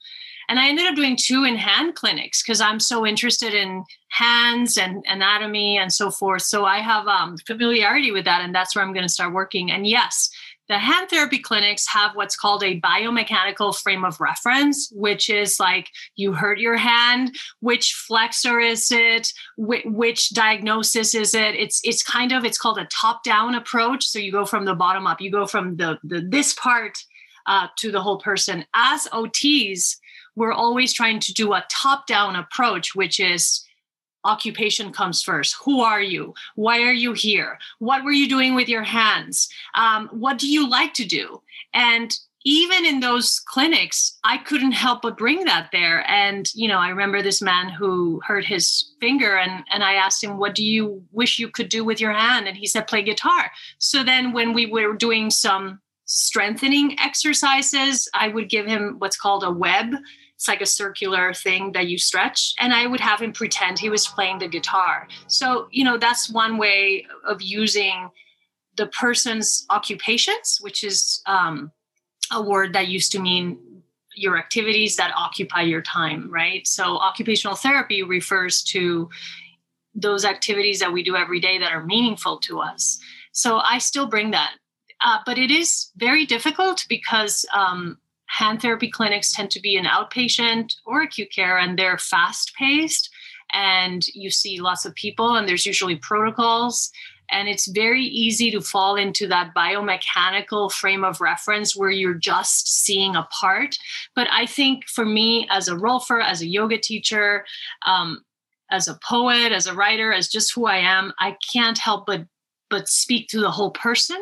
And I ended up doing two in hand clinics because I'm so interested in hands and anatomy and so forth. So I have um, familiarity with that, and that's where I'm going to start working. And yes, the hand therapy clinics have what's called a biomechanical frame of reference, which is like you hurt your hand, which flexor is it, Wh- which diagnosis is it? It's it's kind of it's called a top-down approach. So you go from the bottom up, you go from the, the this part uh, to the whole person. As OTs, we're always trying to do a top down approach, which is occupation comes first. Who are you? Why are you here? What were you doing with your hands? Um, what do you like to do? And even in those clinics, I couldn't help but bring that there. And, you know, I remember this man who hurt his finger and, and I asked him, what do you wish you could do with your hand? And he said, play guitar. So then when we were doing some strengthening exercises, I would give him what's called a web. It's like a circular thing that you stretch. And I would have him pretend he was playing the guitar. So, you know, that's one way of using the person's occupations, which is um, a word that used to mean your activities that occupy your time, right? So, occupational therapy refers to those activities that we do every day that are meaningful to us. So, I still bring that. Uh, but it is very difficult because um, hand therapy clinics tend to be an outpatient or acute care and they're fast paced and you see lots of people and there's usually protocols and it's very easy to fall into that biomechanical frame of reference where you're just seeing a part. But I think for me, as a rolfer, as a yoga teacher, um, as a poet, as a writer, as just who I am, I can't help but but speak to the whole person.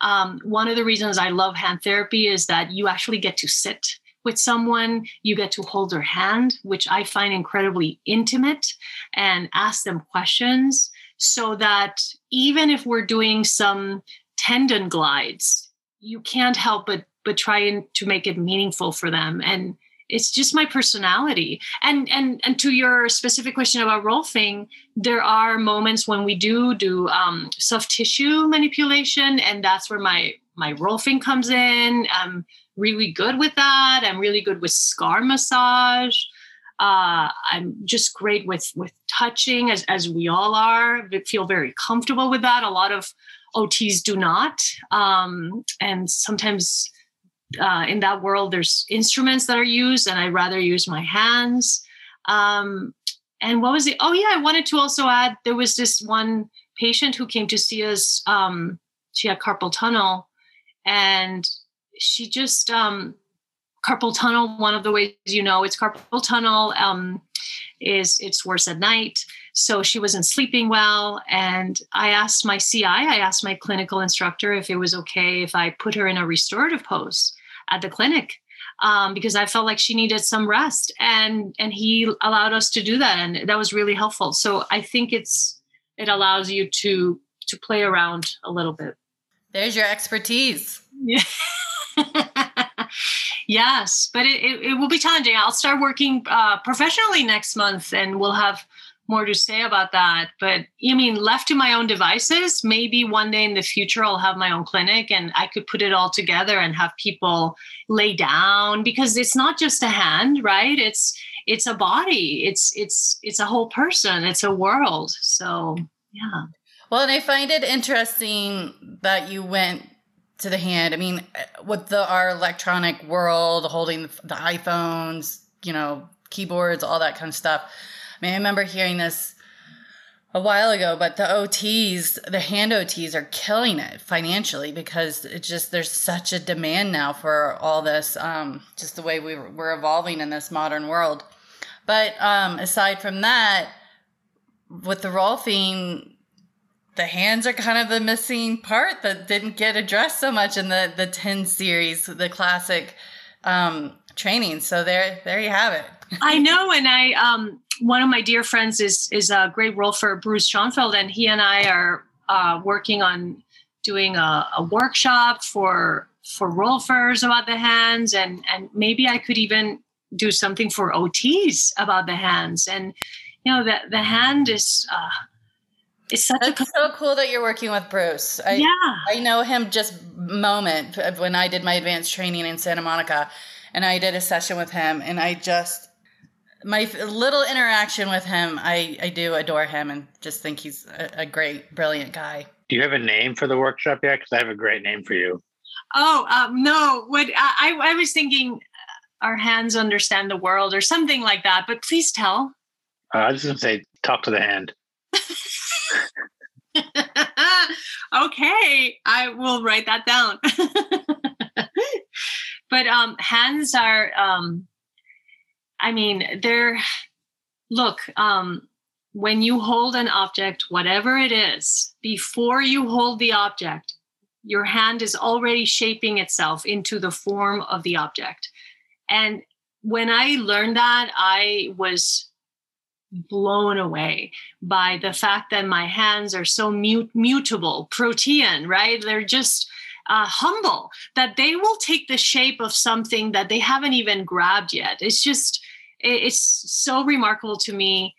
Um, one of the reasons I love hand therapy is that you actually get to sit with someone, you get to hold their hand, which I find incredibly intimate, and ask them questions so that even if we're doing some tendon glides, you can't help but but try and to make it meaningful for them and it's just my personality. And and and to your specific question about rolfing there are moments when we do do um, soft tissue manipulation and that's where my my rolfing comes in. I'm really good with that. I'm really good with scar massage. Uh, I'm just great with with touching, as as we all are. feel very comfortable with that. A lot of OTs do not, um, and sometimes uh, in that world, there's instruments that are used, and I'd rather use my hands. Um, and what was it? Oh yeah, I wanted to also add there was this one patient who came to see us. Um, she had carpal tunnel, and she just um, carpal tunnel one of the ways you know it's carpal tunnel um, is it's worse at night so she wasn't sleeping well and i asked my ci i asked my clinical instructor if it was okay if i put her in a restorative pose at the clinic um, because i felt like she needed some rest and and he allowed us to do that and that was really helpful. So i think it's it allows you to to play around a little bit. There's your expertise. Yeah. Yes, but it, it, it, will be challenging. I'll start working uh, professionally next month and we'll have more to say about that. But I mean, left to my own devices, maybe one day in the future I'll have my own clinic and I could put it all together and have people lay down because it's not just a hand, right? It's it's a body. It's it's it's a whole person. It's a world. So yeah. Well, and I find it interesting that you went to the hand. I mean, with the our electronic world, holding the iPhones, you know, keyboards, all that kind of stuff. I mean, I remember hearing this a while ago, but the OTs, the hand OTs are killing it financially because it's just there's such a demand now for all this, um, just the way we we're evolving in this modern world. But um, aside from that, with the rolfing, the hands are kind of the missing part that didn't get addressed so much in the the 10 series the classic um training. So there there you have it. I know and i um one of my dear friends is is a great rolfer bruce schoenfeld and he and i are uh, working on doing a, a workshop for for rolfers about the hands and and maybe i could even do something for ots about the hands. And you know the the hand is uh it's such That's a so cool that you're working with Bruce. I, yeah, I know him just moment when I did my advanced training in Santa Monica, and I did a session with him, and I just my little interaction with him, I I do adore him and just think he's a, a great, brilliant guy. Do you have a name for the workshop yet? Because I have a great name for you. Oh um, no! What I I was thinking, uh, our hands understand the world or something like that. But please tell. Uh, I was just gonna say, talk to the hand. okay, I will write that down. but um, hands are, um, I mean, they're, look, um, when you hold an object, whatever it is, before you hold the object, your hand is already shaping itself into the form of the object. And when I learned that, I was blown away by the fact that my hands are so mut- mutable, protean, right? They're just uh, humble that they will take the shape of something that they haven't even grabbed yet. It's just, it's so remarkable to me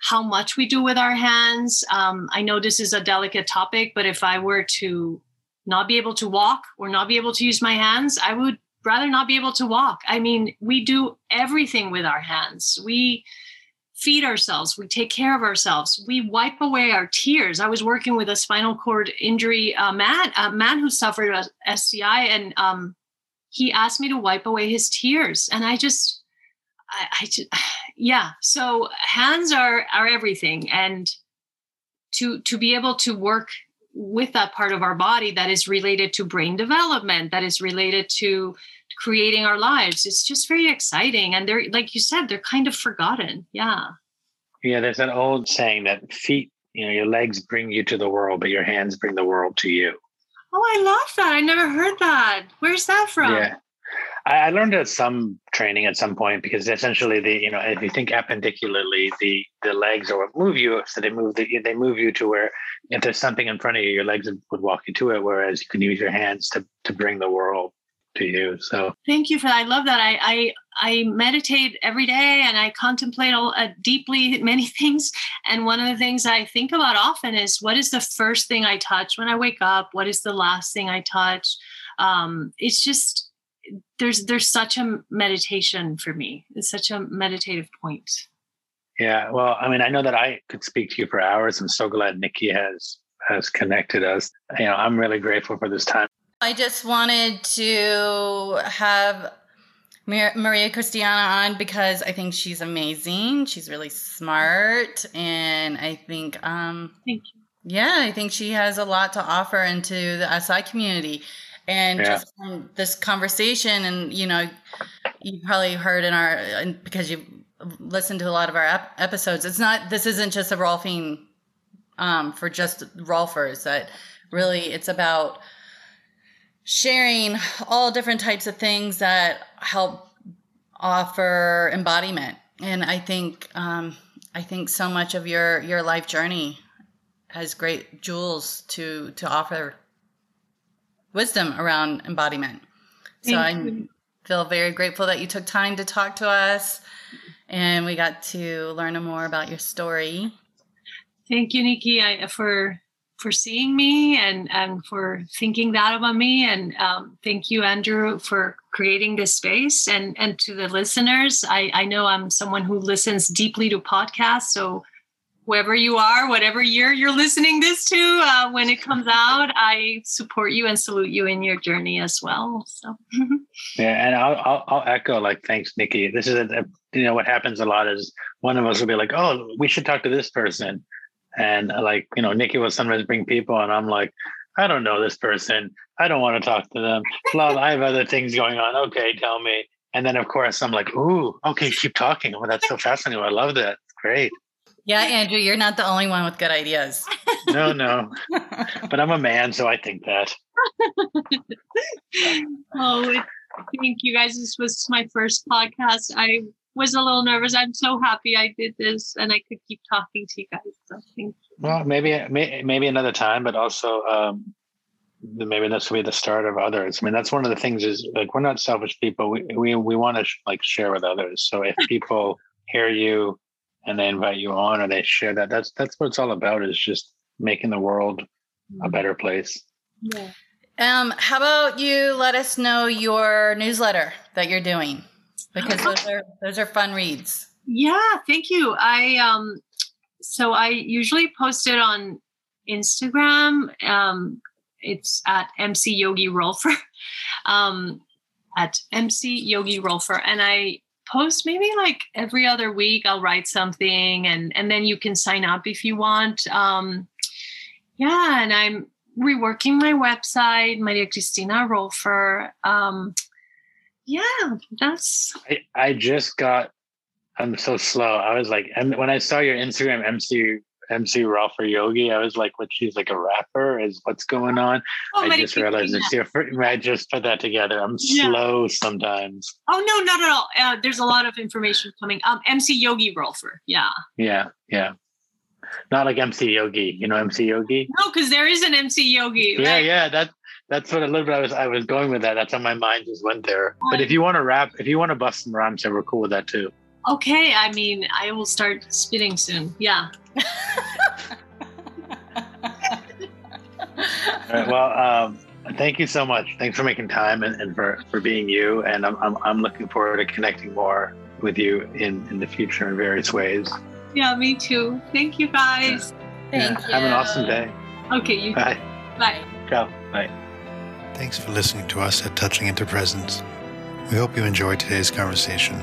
how much we do with our hands. Um, I know this is a delicate topic, but if I were to not be able to walk or not be able to use my hands, I would rather not be able to walk. I mean, we do everything with our hands. We feed ourselves, we take care of ourselves, we wipe away our tears. I was working with a spinal cord injury uh, man, a man who suffered a SCI, and um, he asked me to wipe away his tears, and I just, I, I just, yeah. So hands are are everything, and to to be able to work with that part of our body that is related to brain development, that is related to creating our lives. It's just very exciting. And they're, like you said, they're kind of forgotten. Yeah. Yeah. There's an old saying that feet, you know, your legs bring you to the world, but your hands bring the world to you. Oh, I love that. I never heard that. Where's that from? Yeah. I, learned at some training at some point because essentially the you know if you think appendicularly the the legs are what move you so they move the, they move you to where if there's something in front of you your legs would walk you to it whereas you can use your hands to to bring the world to you. So thank you for that. I love that. I I, I meditate every day and I contemplate all, uh, deeply many things. And one of the things I think about often is what is the first thing I touch when I wake up? What is the last thing I touch? Um, it's just there's there's such a meditation for me. It's such a meditative point. Yeah, well, I mean, I know that I could speak to you for hours. I'm so glad Nikki has has connected us. You know, I'm really grateful for this time. I just wanted to have Maria Cristina on because I think she's amazing. She's really smart, and I think, um, thank you. Yeah, I think she has a lot to offer into the SI community. And yeah. just from this conversation, and you know, you probably heard in our because you listened to a lot of our ep- episodes. It's not this isn't just a Rolfing um, for just Rolfers. That really, it's about sharing all different types of things that help offer embodiment. And I think um, I think so much of your your life journey has great jewels to to offer wisdom around embodiment. So I feel very grateful that you took time to talk to us and we got to learn more about your story. Thank you, Nikki, I, for for seeing me and and for thinking that about me. And um, thank you andrew for creating this space. And and to the listeners i i know i'm someone who listens deeply to podcasts. So whoever you are whatever year you're listening this to uh, when it comes out i support you and salute you in your journey as well. So. Yeah and I'll, I'll, I'll echo like thanks nikki. This is a, a you know what happens a lot is one of us will be like oh we should talk to this person and uh, like, you know, Nikki will sometimes bring people, and I'm like, I don't know this person. I don't want to talk to them. Love, I have other things going on. Okay, tell me. And then, of course, I'm like, ooh, okay, keep talking. Oh, that's so fascinating. I love that. Great. Yeah, Andrew, you're not the only one with good ideas. no, no. But I'm a man, so I think that. oh, thank you guys. This was my first podcast. I was a little nervous. I'm so happy I did this and I could keep talking to you guys. So thank you. Well, maybe maybe another time, but also um, maybe this will be the start of others. I mean, that's one of the things is like we're not selfish people. We we we want to sh- like share with others. So if people hear you and they invite you on or they share that, that's that's what it's all about. Is just making the world a mm-hmm. better place. Yeah. Um, how about you let us know your newsletter that you're doing? Because those are those are fun reads. Yeah, thank you. I um so I usually post it on Instagram. Um it's at MC Yogi Rolfer. Um at MC Yogi Rolfer. And I post maybe like every other week I'll write something and and then you can sign up if you want. Um yeah, and I'm reworking my website, Maria Cristina Rolfer. Um yeah, that's. I, I just got I'm so slow. I was like, and when I saw your Instagram MC MC Rolfer Yogi, I was like, what? She's like a rapper? Is what's going on? Oh, I just realized it's your. I just put that together. I'm yeah. slow sometimes. Oh no, not at all. Uh, there's a lot of information coming. Um, MC Yogi Rolfer. Yeah. Yeah, yeah. Not like MC Yogi. You know MC Yogi? No, because there is an MC Yogi. Yeah, yeah. That that's what a little bit I was I was going with that. That's how my mind just went there. But if you want to rap, if you want to bust some rhymes, we're cool with that too. Okay, I mean, I will start spitting soon. Yeah. well, um, thank you so much. Thanks for making time and, and for, for being you. And I'm, I'm, I'm looking forward to connecting more with you in, in the future in various ways. Yeah, me too. Thank you guys. Yeah. Thank yeah. you. Have an awesome day. Okay, you Bye. Bye. Ciao. Bye. Thanks for listening to us at Touching into Presence. We hope you enjoyed today's conversation.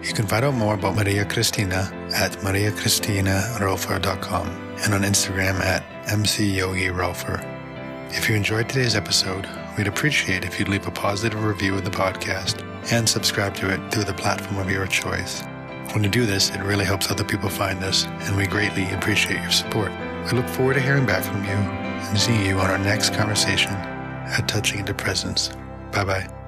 You can find out more about Maria Cristina at mariacristinarolfer.com and on Instagram at mcyogiRolfer. If you enjoyed today's episode, we'd appreciate if you'd leave a positive review of the podcast and subscribe to it through the platform of your choice. When you do this, it really helps other people find us, and we greatly appreciate your support. We look forward to hearing back from you and seeing you on our next conversation at Touching into Presence. Bye bye.